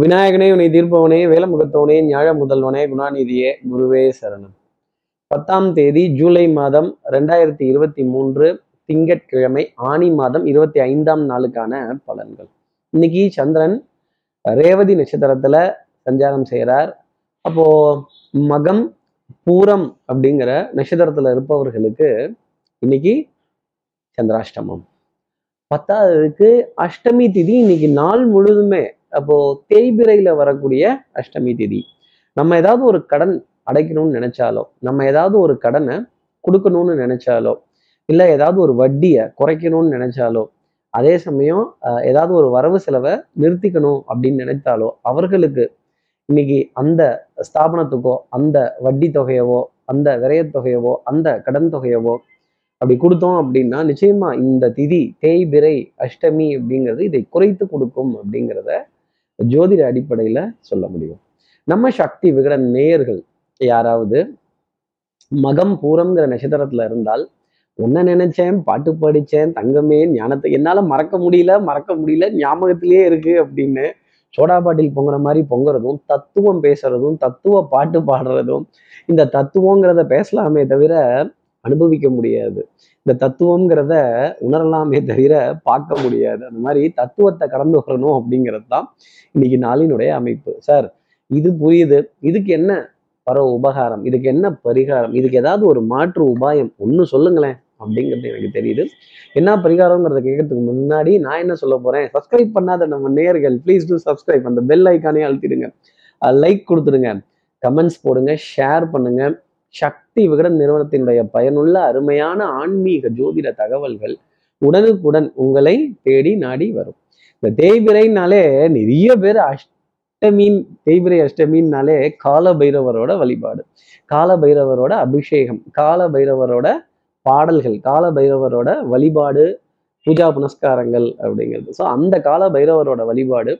விநாயகனே உன்னை தீர்ப்பவனே வேலமுகத்தவனே ஞாழ முதல்வனே குணாநிதியே குருவே சரணம். பத்தாம் தேதி ஜூலை மாதம் ரெண்டாயிரத்தி இருபத்தி மூன்று திங்கட்கிழமை ஆணி மாதம் இருபத்தி ஐந்தாம் நாளுக்கான பலன்கள். இன்னைக்கு சந்திரன் ரேவதி நட்சத்திரத்துல சஞ்சாரம் செய்கிறார் அப்போ மகம் பூரம் அப்படிங்கிற நட்சத்திரத்துல இருப்பவர்களுக்கு இன்னைக்கு சந்திராஷ்டமம். பத்தாவதுக்கு அஷ்டமி திதி இன்னைக்கு நாள் முழுதுமே அப்போ தேய்பிரையில வரக்கூடிய அஷ்டமி திதி. நம்ம ஏதாவது ஒரு கடன் அடைக்கணும்னு நினைச்சாலோ நம்ம ஏதாவது ஒரு கடனை கொடுக்கணும்னு நினைச்சாலோ இல்லை ஏதாவது ஒரு வட்டியை குறைக்கணும்னு நினைச்சாலோ அதே சமயம் ஏதாவது ஒரு வரவு செலவை நிறுத்திக்கணும் அப்படின்னு நினைத்தாலோ அவர்களுக்கு இன்னைக்கு அந்த ஸ்தாபனத்துக்கோ அந்த வட்டி தொகையவோ அந்த விரயத்தொகையவோ அந்த கடன் தொகையவோ அப்படி கொடுத்தோம் அப்படின்னா நிச்சயமா இந்த திதி தேய்பிரை அஷ்டமி அப்படிங்கிறது இதை குறைத்து கொடுக்கும் அப்படிங்கிறத ஜோதிட அடிப்படையில சொல்ல முடியும். நம்ம சக்தி விகட நேயர்கள் யாராவது மகம் பூரம்ங்கிற நட்சத்திரத்துல இருந்தால் உன்னை நினைச்சேன் பாட்டு படிச்சேன் தங்கமே ஞானத்தை என்னால மறக்க முடியல மறக்க முடியல ஞாபகத்திலேயே இருக்கு அப்படின்னு சோடா பாட்டில் பொங்குற மாதிரி பொங்குறதும் தத்துவம் பேசுறதும் தத்துவ பாட்டு பாடுறதும் இந்த தத்துவங்கிறத பேசலாமே தவிர அனுபவிக்க முடியாது. இந்த தத்துவங்கிறத உணரலாமே தவிர பார்க்க முடியாது. அந்த மாதிரி தத்துவத்தை கடந்து வரணும் அப்படிங்கிறது தான் இன்னைக்கு நாளினுடைய அமைப்பு. சார் இது புரியுது. இதுக்கு என்ன பர உபகாரம்? இதுக்கு என்ன பரிகாரம்? இதுக்கு ஏதாவது ஒரு மாற்று உபாயம் ஒன்று சொல்லுங்களேன் அப்படிங்கிறது எனக்கு தெரியுது. என்ன பரிகாரங்கிறத கேட்கறதுக்கு முன்னாடி நான் என்ன சொல்ல போறேன்? சப்ஸ்கிரைப் பண்ணாத நம்ம நேர்கள் ப்ளீஸ் டூ சப்ஸ்கிரைப் அந்த பெல் ஐக்கானே அழுத்திடுங்க. லைக் கொடுத்துடுங்க. கமெண்ட்ஸ் போடுங்க ஷேர் பண்ணுங்க. சக்தி விகடன் நிறுவனத்தினுடைய பயனுள்ள அருமையான ஆன்மீக ஜோதிட தகவல்கள் உடனுக்குடன் உங்களை தேடி நாடி வரும். இந்த தேய்பிரைனாலே நிறைய பேர் அஷ்டமீன் தேய்பிரை அஷ்டமின்னாலே கால பைரவரோட வழிபாடு கால பைரவரோட அபிஷேகம் கால பைரவரோட பாடல்கள் கால பைரவரோட வழிபாடு பூஜா புனஸ்காரங்கள் அப்படிங்கிறது. ஸோ அந்த கால பைரவரோட வழிபாடு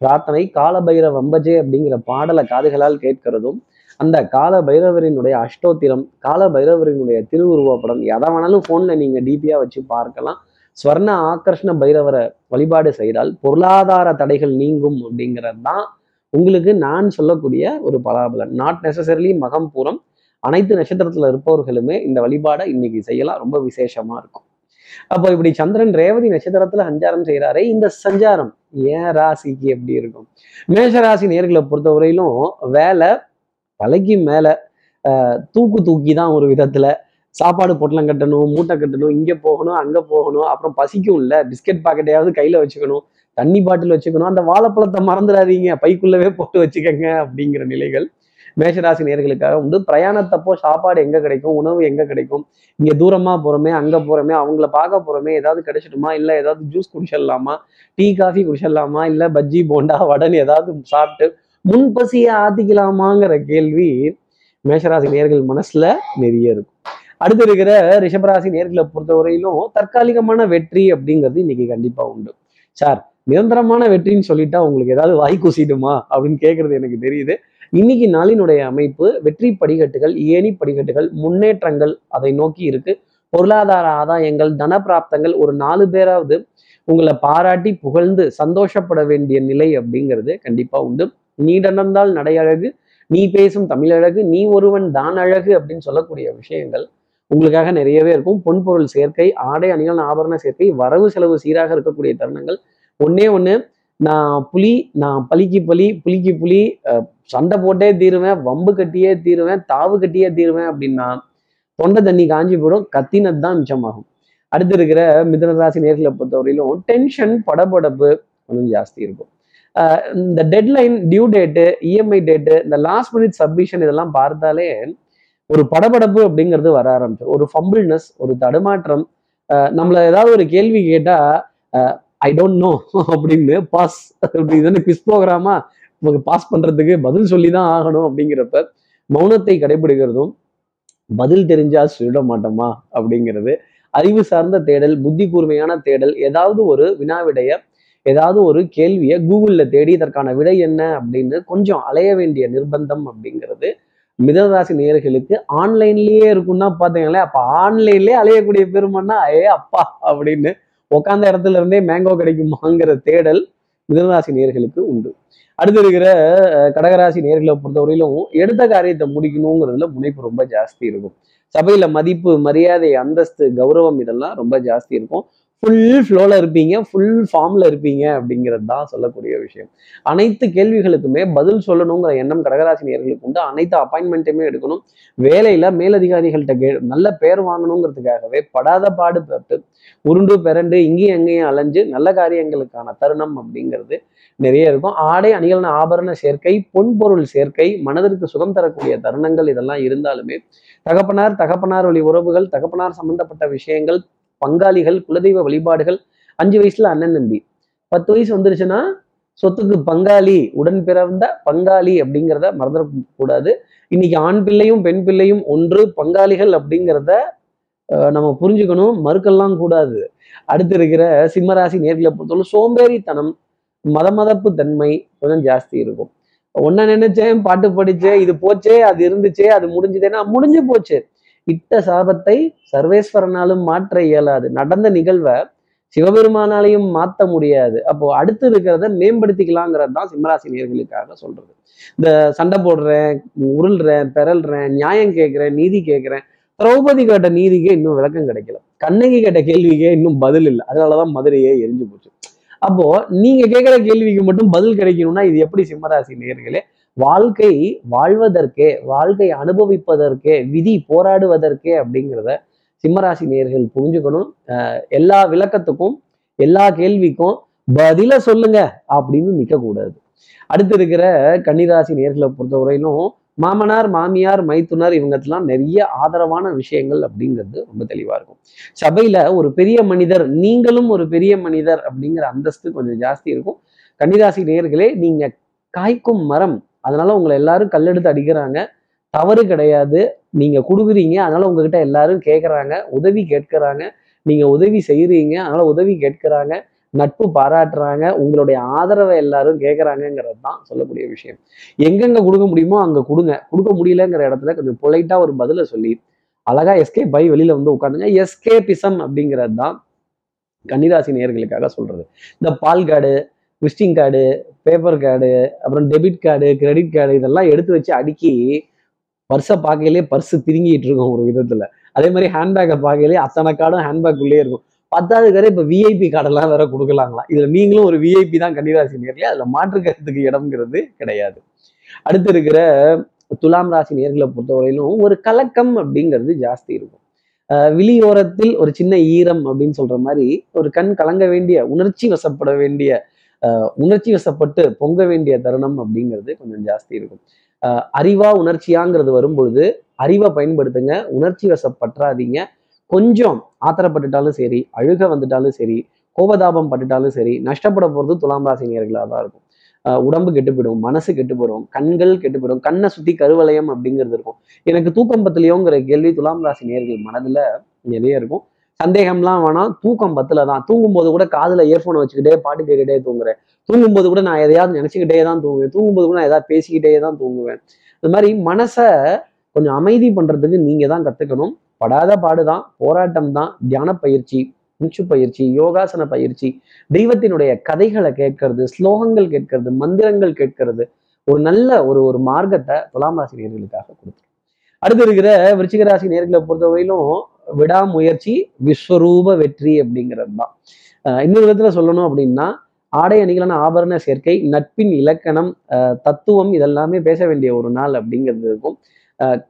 பிரார்த்தனை கால பைரவ வம்பஜே அப்படிங்கிற பாடலை காதுகளால் கேட்கிறதும் அந்த கால பைரவரினுடைய அஷ்டோத்திரம் கால பைரவரினுடைய திருவுருவப்படம் எதை வேணாலும் ஃபோனில் நீங்கள் டிபியாக வச்சு பார்க்கலாம். ஸ்வர்ண ஆக்கர்ஷ்ண பைரவரை வழிபாடு செய்தால் பொருளாதார தடைகள் நீங்கும் அப்படிங்கிறது தான் உங்களுக்கு நான் சொல்லக்கூடிய ஒரு பலாபலன் நாட் நெசசரிலி மகம் பூரம். அனைத்து நட்சத்திரத்துல இருப்பவர்களுமே இந்த வழிபாடை இன்னைக்கு செய்யலாம். ரொம்ப விசேஷமா இருக்கும். அப்போ இப்படி சந்திரன் ரேவதி நட்சத்திரத்துல சஞ்சாரம் செய்கிறாரே இந்த சஞ்சாரம் ஏன் ராசிக்கு எப்படி இருக்கும்? மேஷ ராசி நேர்களை பொறுத்தவரையிலும் வேலை தலைக்கு மேலே தூக்கு தூக்கி தான் ஒரு விதத்தில் சாப்பாடு பொட்டலம் கட்டணும் மூட்டை கட்டணும் இங்கே போகணும் அங்கே போகணும் அப்புறம் பசிக்கும் இல்லை பிஸ்கட் பாக்கெட்டையாவது கையில் வச்சுக்கணும் தண்ணி பாட்டில் வச்சுக்கணும் அந்த வாழைப்பழத்தை மறந்துடாதீங்க பைக்குள்ளவே போட்டு வச்சுக்கோங்க அப்படிங்கிற நிலைகள் மேஷராசி நேர்களுக்காக உண்டு. பிரயாணத்தப்போ சாப்பாடு எங்கே கிடைக்கும் உணவு எங்கே கிடைக்கும் இங்கே தூரமாக போகிறோமே அங்கே போகிறோமே அவங்கள பார்க்க போகிறோமே ஏதாவது கிடைச்சிடுமா இல்லை ஏதாவது ஜூஸ் குடிச்சிடலாமா டீ காஃபி குடிச்சிடலாமா இல்லை பஜ்ஜி போண்டா வடன் ஏதாவது சாப்பிட்டு முன்பசியை ஆத்திக்கலாமாங்கிற கேள்வி மேஷராசி நேர்கள் மனசுல நிறைய இருக்கும். அடுத்து இருக்கிற ரிஷபராசி நேர்களை பொறுத்தவரையிலும் தற்காலிகமான வெற்றி அப்படிங்கிறது இன்னைக்கு கண்டிப்பா உண்டு. சார் நிரந்தரமான வெற்றின்னு சொல்லிட்டா உங்களுக்கு ஏதாவது வாய் குசிடுமா அப்படின்னு கேட்கறது எனக்கு தெரியுது. இன்னைக்கு நாளினுடைய அமைப்பு வெற்றி படிக்கட்டுகள் ஏணி படிக்கட்டுகள் முன்னேற்றங்கள் அதை நோக்கி இருக்கு. பொருளாதார ஆதாயங்கள் தனப்பிராப்தங்கள் ஒரு நாலு பேராவது உங்களை பாராட்டி புகழ்ந்து சந்தோஷப்பட வேண்டிய நிலை அப்படிங்கிறது கண்டிப்பா உண்டு. நீ நடந்தால் நடையழகு நீ பேசும் தமிழழகு நீ ஒருவன் தான் அழகு அப்படின்னு சொல்லக்கூடிய விஷயங்கள் உங்களுக்காக நிறையவே இருக்கும். பொன்பொருள் சேர்க்கை ஆடை அணிகள் ஆபரண சேர்க்கை வரவு செலவு சீராக இருக்கக்கூடிய தருணங்கள். ஒன்னே ஒன்று நான் புலி நான் பலிக்கு பலி புலிக்கு புலி அஹ், சண்டை போட்டே தீருவேன் வம்பு கட்டியே தீருவேன் தாவு கட்டியே தீருவேன் அப்படின்னா தொண்டை தண்ணி காஞ்சி போயிடும் கத்தினது தான் மிச்சமாகும். அடுத்து இருக்கிற மிதனராசி நேர்களை பொறுத்தவரையிலும் டென்ஷன் படபடப்பு கொஞ்சம் ஜாஸ்தி இருக்கும். இந்த deadline due date EMI date இந்த லாஸ்ட் மினிட் சப்மிஷன் இதெல்லாம் பார்த்தாலே ஒரு படபடப்பு அப்படிங்கிறது வர ஆரம்பிச்சிடும் ஒரு ஃபம்பிள்னஸ் ஒரு தடுமாற்றம். நம்மள ஏதாவது ஒரு கேள்வி கேட்டா ஐ டோன்ட் நோ அப்படின்னு பாஸ் இதுன்னு குவிஸ் ப்ரோக்ராமா நமக்கு பாஸ் பண்றதுக்கு பதில் சொல்லி தான் ஆகணும் அப்படிங்கிறப்ப மௌனத்தை கடைபிடிக்கிறதும் பதில் தெரிஞ்சா சொல்லிட மாட்டோமா அப்படிங்கிறது அறிவு சார்ந்த தேடல் புத்தி கூர்மையான தேடல் ஏதாவது ஒரு வினாவிடைய ஏதாவது ஒரு கேள்வியை கூகுள்ல தேடி இதற்கான விடை என்ன அப்படின்னு கொஞ்சம் அலைய வேண்டிய நிர்பந்தம் அப்படிங்கிறது மிதனராசி நேர்களுக்கு ஆன்லைன்லயே இருக்கும்னா பார்த்தீங்களேன் அப்ப ஆன்லைன்லயே அலையக்கூடிய பெருமன்னா ஏ அப்பா அப்படின்னு உட்காந்த இடத்துல இருந்தே மேங்கோ கிடைக்குமாங்கிற தேடல் மிதனராசி நேர்களுக்கு உண்டு. அடுத்து இருக்கிற கடகராசி நேர்களை பொறுத்தவரையிலும் எடுத்த காரியத்தை முடிக்கணுங்கிறதுல முனைப்பு ரொம்ப ஜாஸ்தி இருக்கும். சபையில மதிப்பு மரியாதை அந்தஸ்து கௌரவம் இதெல்லாம் ரொம்ப ஜாஸ்தி இருக்கும். ஃபுல் ஃப்ளோவில் இருப்பீங்க ஃபுல் ஃபார்மில் இருப்பீங்க அப்படிங்கிறது தான் சொல்லக்கூடிய விஷயம். அனைத்து கேள்விகளுக்குமே பதில் சொல்லணுங்கிற எண்ணம் கடகராசினியர்களுக்கு உண்டு. அனைத்து அப்பாயின்மெண்ட்டுமே எடுக்கணும். வேலையில் மேலதிகாரிகள்கிட்ட கே நல்ல பேர் வாங்கணுங்கிறதுக்காகவே படாத பாடு பட்டு உருண்டு பிறண்டு இங்கேயும் எங்கேயும் அலைஞ்சு நல்ல காரியங்களுக்கான தருணம் அப்படிங்கிறது நிறைய இருக்கும். ஆடை அணிகலன ஆபரண சேர்க்கை பொன்பொருள் சேர்க்கை மனதிற்கு சுகம் தரக்கூடிய தருணங்கள் இதெல்லாம் இருந்தாலுமே தகப்பனார் தகப்பனார் வழி உறவுகள் தகப்பனார் சம்பந்தப்பட்ட விஷயங்கள் பங்காளிகள் குலதெய்வ வழிபாடுகள். அஞ்சு வயசுல அண்ணன் தம்பி. பத்து வயசு வந்துருச்சுன்னா சொத்துக்கு பங்காளி உடன் பிறந்த பங்காளி அப்படிங்கிறத மறந்துடக்கூடாது. இன்னைக்கு ஆண் பிள்ளையும் பெண் பிள்ளையும் ஒன்று பங்காளிகள் அப்படிங்கிறத நம்ம புரிஞ்சுக்கணும். மறுக்கெல்லாம் கூடாது. அடுத்து இருக்கிற சிம்மராசி நேர்களை பொறுத்தவரை சோம்பேறித்தனம் மதமதப்பு தன்மை கொஞ்சம் ஜாஸ்தி இருக்கும். ஒன்ன நினைச்சேன் பாட்டு படிச்சேன் இது போச்சே அது இருந்துச்சே அது முடிஞ்சுதேன்னா முடிஞ்சு போச்சு. இட்ட சாபத்தை சர்வேஸ்வரனாலும் மாற்ற இயலாது. நடந்த நிகழ்வை சிவபெருமானாலையும் மாற்ற முடியாது. அப்போ அடுத்து இருக்கிறத மேம்படுத்திக்கலாங்கிறது தான் சிம்மராசி நேர்களுக்காக சொல்றது. இந்த சண்டை போடுறேன் உருள்றேன் பெறல்றேன் நியாயம் கேட்கிறேன் நீதி கேட்கிறேன். திரௌபதி கேட்ட நீதிக்கே இன்னும் விளக்கம் கிடைக்கல. கண்ணகி கேட்ட கேள்விக்கே இன்னும் பதில் இல்லை. அதனாலதான் மதுரையே எரிஞ்சு போச்சு. அப்போ நீங்க கேட்கிற கேள்விக்கு மட்டும் பதில் கிடைக்கணும்னா இது எப்படி சிம்மராசி நேர்களே வாழ்க்கை வாழ்வதற்கே வாழ்க்கை அனுபவிப்பதற்கே விதி போராடுவதற்கே அப்படிங்கிறத சிம்மராசி நேர்கள் புரிஞ்சுக்கணும். எல்லா விளக்கத்துக்கும் எல்லா கேள்விக்கும் பதில சொல்லுங்க அப்படின்னு நிற்கக்கூடாது அடுத்து இருக்கிற கன்னிராசி நேர்களை பொறுத்தவரையிலும் மாமனார் மாமியார் மைத்துனர் இவங்கெல்லாம் நிறைய ஆதரவான விஷயங்கள் அப்படிங்கிறது ரொம்ப தெளிவாக இருக்கும். சபையில் ஒரு பெரிய மனிதர் நீங்களும் ஒரு பெரிய மனிதர் அப்படிங்கிற அந்தஸ்து கொஞ்சம் ஜாஸ்தி இருக்கும். கன்னிராசி நேர்களே நீங்கள் காய்க்கும் மரம் அதனால உங்களை எல்லாரும் கல்லெடுத்து அடிக்கிறாங்க. தவறு கிடையாது. நீங்க கொடுக்குறீங்க. அதனால உங்ககிட்ட எல்லாரும் கேட்குறாங்க உதவி கேட்கிறாங்க. நீங்க உதவி செய்கிறீங்க அதனால உதவி கேட்கிறாங்க. நட்பு பாராட்டுறாங்க. உங்களுடைய ஆதரவை எல்லாரும் கேட்குறாங்கங்கிறது தான் சொல்லக்கூடிய விஷயம். எங்கெங்க கொடுக்க முடியுமோ அங்க கொடுங்க. கொடுக்க முடியலங்கிற இடத்துல கொஞ்சம் பொலைட்டா ஒரு பதிலை சொல்லி அழகா எஸ்கேப் பை வெளியில வந்து உட்காந்துங்க எஸ்கேபிசம் அப்படிங்கிறது தான் கன்னிராசி நேர்களுக்காக சொல்றது. இந்த பால்காடு விசிட்டிங் கார்டு பேப்பர் கார்டு அப்புறம் டெபிட் கார்டு கிரெடிட் கார்டு இதெல்லாம் எடுத்து வச்சு அடுக்கி பர்ஸை பார்க்கையிலே பர்ஸ் பிதுங்கிட்டு இருக்கும் ஒரு விதத்துல. அதே மாதிரி ஹேண்ட்பேக்கை பார்க்கையிலே அத்தனை கார்டும் ஹேண்ட்பேக்குள்ளே இருக்கும். பத்தாவது கடை இப்போ விஐபி கார்டெல்லாம் வேற கொடுக்கலாங்களா? இதுல நீங்களும் ஒரு விஐபி தான் கன்னிராசி நேர்களே அதுல மாற்று கருத்துக்கு இடம்ங்கிறது கிடையாது. அடுத்து இருக்கிற துலாம் ராசி நேர்களை பொறுத்தவரையிலும் ஒரு கலக்கம் அப்படிங்கிறது ஜாஸ்தி இருக்கும். விழியோரத்தில் ஒரு சின்ன ஈரம் அப்படின்னு சொல்ற மாதிரி ஒரு கண் கலங்க வேண்டிய உணர்ச்சி வசப்பட வேண்டிய உணர்ச்சி வசப்பட்டு பொங்க வேண்டிய தருணம் அப்படிங்கிறது கொஞ்சம் ஜாஸ்தி இருக்கும். அறிவா உணர்ச்சியாங்கிறது வரும்பொழுது அறிவை பயன்படுத்துங்க உணர்ச்சி வசப்பற்றாதீங்க. கொஞ்சம் ஆத்திரப்பட்டுட்டாலும் சரி அழுக வந்துட்டாலும் சரி கோபதாபம் பட்டுட்டாலும் சரி நஷ்டப்பட போகிறது துலாம் ராசி நேர்களாக தான் இருக்கும். உடம்பு கெட்டுப்படும் மனசு கெட்டுப்படும் கண்கள் கெட்டுப்படும் கண்ணை சுற்றி கருவலயம் அப்படிங்கிறது இருக்கும். எனக்கு தூக்கம்பத்திலையோங்கிற கேள்வி துலாம் ராசி நேர்கள் மனதில் நிறைய இருக்கும். சந்தேகம்லாம் வேணாம். தூக்கம் பத்துல தான் தூங்கும்போது கூட காதில் இயர்ஃபோனை வச்சுக்கிட்டே பாட்டு கேட்டுக்கிட்டே தூங்குறேன். தூங்கும்போது கூட நான் எதையாவது நினச்சிக்கிட்டே தான் தூங்குவேன். தூங்கும்போது கூட நான் எதாவது பேசிக்கிட்டே தான் தூங்குவேன். இந்த மாதிரி மனசை கொஞ்சம் அமைதி பண்ணுறதுக்கு நீங்கள் தான் கற்றுக்கணும் படாத பாடுதான். போராட்டம் தான். தியான பயிற்சி மூச்சு பயிற்சி யோகாசன பயிற்சி. தெய்வத்தினுடைய கதைகளை கேட்கறது ஸ்லோகங்கள் கேட்கறது மந்திரங்கள் கேட்கறது ஒரு நல்ல ஒரு ஒரு மார்க்கத்தை துலாம் ராசி நேர்களுக்காக கொடுத்துரும். அடுத்து இருக்கிற விருச்சிக ராசி நேர்களை பொறுத்தவரையிலும் விடாமுயற்சி விஸ்வரூப வெற்றி அப்படிங்கிறது தான் இன்னொரு விதத்துல சொல்லணும் அப்படின்னா ஆடை அணிகளான ஆபரண சேர்க்கை நட்பின் இலக்கணம் தத்துவம் இதெல்லாமே பேச வேண்டிய ஒரு நாள் அப்படிங்கிறது இருக்கும்.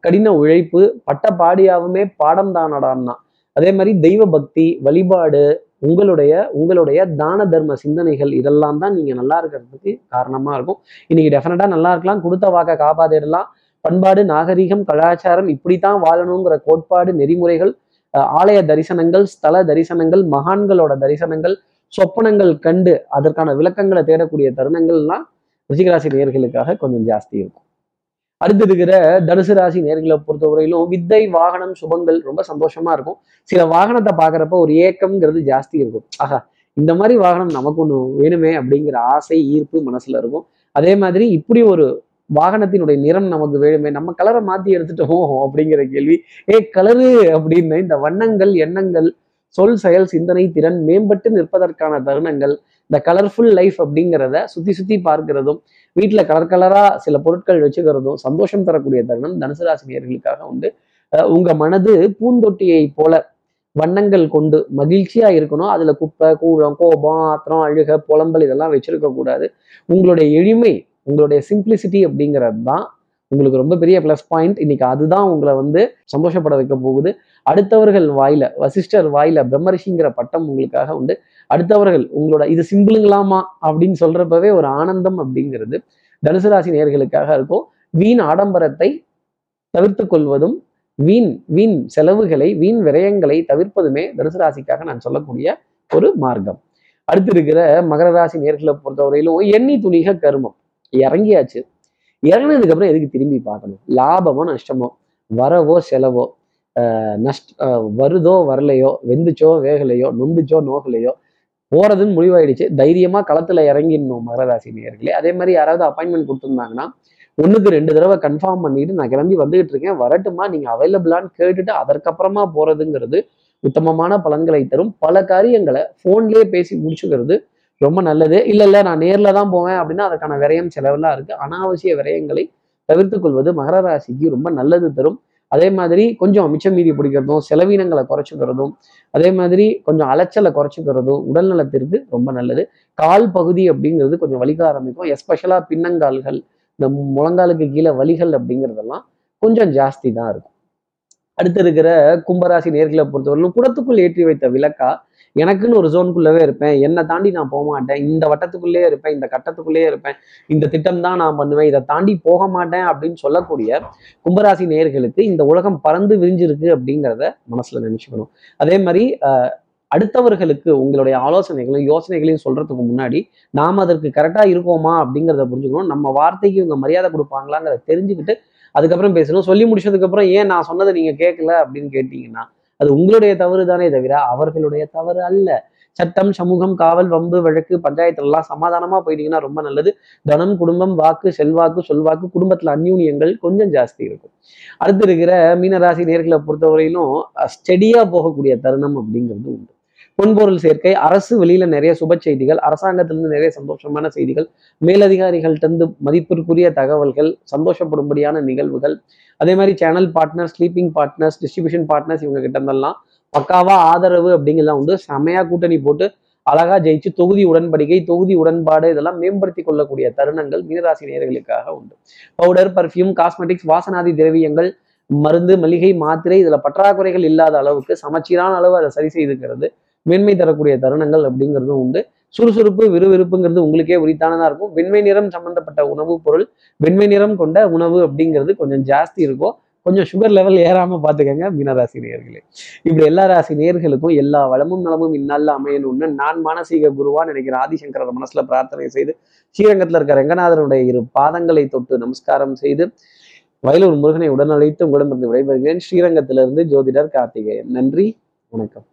கடின உழைப்பு பட்ட பாடியாவுமே பாடம் தானடான்னா. அதே மாதிரி தெய்வ பக்தி வழிபாடு உங்களுடைய உங்களுடைய தான தர்ம சிந்தனைகள் இதெல்லாம் தான் நீங்க நல்லா இருக்கிறதுக்கு காரணமா இருக்கும். இன்னைக்கு டெஃபினட்டா நல்லா இருக்கலாம் கொடுத்த வாக்க காப்பாத்திடலாம். பண்பாடு நாகரிகம் கலாச்சாரம் இப்படித்தான் வாழணுங்கிற கோட்பாடு நெறிமுறைகள் ஆலய தரிசனங்கள் ஸ்தல தரிசனங்கள் மகான்களோட தரிசனங்கள் சொப்பனங்கள் கண்டு அதற்கான விளக்கங்களை தேடக்கூடிய தருணங்கள்லாம் ரிஷிகராசி நேர்களுக்காக கொஞ்சம் ஜாஸ்தி இருக்கும். அடுத்து இருக்கிற தனுசு ராசி நேர்களை பொறுத்தவரையிலும் வித்தை வாகனம் சுபங்கள் ரொம்ப சந்தோஷமா இருக்கும். சில வாகனத்தை பாக்குறப்ப ஒரு ஏக்கம்ங்கிறது ஜாஸ்தி இருக்கும். ஆஹா இந்த மாதிரி வாகனம் நமக்கு ஒன்று வேணுமே அப்படிங்கிற ஆசை ஈர்ப்பு மனசுல இருக்கும். அதே மாதிரி இப்படி ஒரு வாகனத்தினுடைய நிறம் நமக்கு வேணுமே நம்ம கலரை மாத்தி எடுத்துட்டோம் அப்படிங்கிற கேள்வி. ஏ கலரு அப்படின்னு இந்த வண்ணங்கள் எண்ணங்கள் சொல் செயல் சிந்தனை திறன் மேம்பட்டு நிற்பதற்கான தருணங்கள் இந்த கலர்ஃபுல் லைஃப் அப்படிங்கிறத சுத்தி சுத்தி பார்க்கிறதும் வீட்டில் கலர் கலரா சில பொருட்கள் வச்சுக்கிறதும் சந்தோஷம் தரக்கூடிய தருணம் தனுசு ராசி நேர்களுக்காக உண்டு. உங்க மனது பூந்தொட்டியை போல வண்ணங்கள் கொண்டு மகிழ்ச்சியா இருக்கணும். அதுல குப்பை கூழம் கோபம் ஆத்திரம் அழுக புலம்பல் இதெல்லாம் வச்சிருக்க கூடாது உங்களுடைய எளிமை உங்களுடைய சிம்பிளிசிட்டி அப்படிங்கிறது தான் உங்களுக்கு ரொம்ப பெரிய ப்ளஸ் பாயிண்ட் இன்னைக்கு அதுதான் உங்களை வந்து சந்தோஷப்பட வைக்க போகுது. அடுத்தவர்கள் வாயில வசிஷ்டர் வாயில பிரம்மரிஷிங்கிற பட்டம் உங்களுக்காக உண்டு. அடுத்தவர்கள் உங்களோட இது சிம்பிளுங்களாமா அப்படின்னு சொல்றப்பவே ஒரு ஆனந்தம் அப்படிங்கிறது தனுசு ராசி நேர்களுக்காக இருக்கும். வீண் ஆடம்பரத்தை தவிர்த்து கொள்வதும் வீண் வீண் செலவுகளை வீண் விரயங்களை தவிர்ப்பதுமே தனுசு ராசிக்காக நான் சொல்லக்கூடிய ஒரு மார்க்கம். அடுத்து இருக்கிற மகர ராசி நேர்களை பொறுத்தவரையிலும் எண்ணி துணிக கருமம். இறங்கியாச்சு. இறங்கினதுக்கு அப்புறம் எதுக்கு திரும்பி பார்க்கணும்? லாபமோ நஷ்டமோ? வரவோ செலவோ? நஷ்ட வருதோ வரலையோ? வெந்துச்சோ வேகலையோ? நொந்துச்சோ நோகலையோ? போகிறதுன்னு முடிவாயிடுச்சு. தைரியமாக களத்தில் இறங்கிடணும் மகராசி நேர்களே அதே மாதிரி யாராவது அப்பாயின்மெண்ட் கொடுத்துருந்தாங்கன்னா ஒன்றுக்கு ரெண்டு தடவை கன்ஃபார்ம் பண்ணிட்டு நான் கிளம்பி வந்துகிட்டு இருக்கேன். வரட்டுமா நீங்கள் அவைலபிளான்னு கேட்டுட்டு அதற்கப்புறமா போகிறதுங்கிறது உத்தமமான பலன்களை தரும். பல காரியங்களை ஃபோன்லேயே பேசி முடிச்சுக்கிறது ரொம்ப நல்லது. இல்லை இல்லை நான் நேரில் தான் போவேன் அப்படின்னா அதுக்கான விரயம் செலவெல்லாம் இருக்குது அனாவசிய விரயங்களை தவிர்த்து கொள்வது மகர ராசிக்கு ரொம்ப நல்லது தரும். அதே மாதிரி கொஞ்சம் மிச்சம் மீதி பிடிக்கிறதும் செலவினங்களை குறைச்சிக்கிறதும் அதே மாதிரி கொஞ்சம் அலைச்சலை குறைச்சிக்கிறதும் உடல் நலத்திற்கு ரொம்ப நல்லது. கால் பகுதி அப்படிங்கிறது கொஞ்சம் வலிக்க ஆரம்பிக்கும். எஸ்பெஷலாக பின்னங்கால்கள் இந்த முழங்காலுக்கு கீழே வலிகள் அப்படிங்கிறதெல்லாம் கொஞ்சம் ஜாஸ்தி தான் இருக்கும். அடுத்து இருக்கிற கும்பராசி நேர்களை பொறுத்தவரையிலும் குடத்துக்குள் ஏற்றி வைத்த விளக்கா எனக்குன்னு ஒரு ஜோனுக்குள்ளவே இருப்பேன். என்னை தாண்டி நான் போக மாட்டேன். இந்த வட்டத்துக்குள்ளேயே இருப்பேன். இந்த கட்டத்துக்குள்ளேயே இருப்பேன். இந்த திட்டம் தான் நான் பண்ணுவேன். இதை தாண்டி போக மாட்டேன் அப்படின்னு சொல்லக்கூடிய கும்பராசி நேர்களுக்கு இந்த உலகம் பறந்து விரிஞ்சிருக்கு அப்படிங்கிறத மனசுல நினைச்சுக்கணும். அதே மாதிரி அடுத்தவர்களுக்கு உங்களுடைய ஆலோசனைகளையும் யோசனைகளையும் சொல்றதுக்கு முன்னாடி நாம் அதற்கு கரெக்டா இருக்கோமா அப்படிங்கிறத புரிஞ்சுக்கணும். நம்ம வார்த்தைக்கு இவங்க மரியாதை கொடுப்பாங்களாங்கிறத தெரிஞ்சுக்கிட்டு அதுக்கப்புறம் பேசணும். சொல்லி முடிச்சதுக்கப்புறம் ஏன் நான் சொன்னதை நீங்க கேட்கல அப்படின்னு கேட்டிங்கன்னா அது உங்களுடைய தவறு தானே தவிர அவர்களுடைய தவறு அல்ல. சட்டம் சமூகம் காவல் வம்பு வழக்கு பஞ்சாயத்துல எல்லாம் சமாதானமா போயிட்டீங்கன்னா ரொம்ப நல்லது. தனம் குடும்பம் வாக்கு செல்வாக்கு சொல்வாக்கு குடும்பத்துல அந்யூன்யங்கள் கொஞ்சம் ஜாஸ்தி இருக்கும். அடுத்து இருக்கிற மீனராசி நேர்களை பொறுத்தவரையிலும் ஸ்டெடியா போகக்கூடிய தருணம் அப்படிங்கிறது உண்டு. பொன்பொருள் சேர்க்கை அரசு வெளியில நிறைய சுப செய்திகள் அரசாங்கத்திலிருந்து நிறைய சந்தோஷமான செய்திகள் மேலதிகாரிகள்கிட்ட மதிப்பிற்குரிய தகவல்கள் சந்தோஷப்படும்படியான நிகழ்வுகள். அதே மாதிரி channel partner sleeping partners distribution partners இவங்க கிட்ட இருந்தெல்லாம் பக்காவா ஆதரவு அப்படிங்கிறதெல்லாம் உண்டு செமையா கூட்டணி போட்டு அழகா ஜெயிச்சு தொகுதி உடன்படிக்கை தொகுதி உடன்பாடு இதெல்லாம் மேம்படுத்தி கொள்ளக்கூடிய தருணங்கள் மீனராசி நேர்களுக்காக உண்டு. பவுடர் பர்ஃப்யூம் காஸ்மெட்டிக்ஸ் வாசனாதி திரவியங்கள் மருந்து மளிகை மாத்திரை இதுல பற்றாக்குறைகள் இல்லாத அளவுக்கு சமச்சீரான அளவு அதை சரி செய்துக்கிறது. மேன்மை தரக்கூடிய தருணங்கள் அப்படிங்கிறதும் உண்டு. சுறுசுறுப்பு விறுவிறுப்புங்கிறது உங்களுக்கே உரித்தானதா இருக்கும். வெண்மை நிறம் சம்பந்தப்பட்ட உணவுப் பொருள் வெண்மை நிறம் கொண்ட உணவு அப்படிங்கிறது கொஞ்சம் ஜாஸ்தி இருக்கும். கொஞ்சம் சுகர் லெவல் ஏறாம பார்த்துக்கங்க மீனராசி நேர்களே இப்படி எல்லா ராசி நேர்களுக்கும் எல்லா வளமும் நலமும் இந்நாளில் அமையணும்னு நான் மானசீக குருவா நினைக்கிற ஆதிசங்கரர் மனசுல பிரார்த்தனை செய்து ஸ்ரீரங்கத்துல இருக்க ரங்கநாதனுடைய இரு பாதங்களை தொட்டு நமஸ்காரம் செய்து வயலூர் முருகனை உடனழைத்து உங்களிடமிருந்து விடைபெறுகிறேன். ஸ்ரீரங்கத்திலிருந்து ஜோதிடர் கார்த்திகேயன். நன்றி வணக்கம்.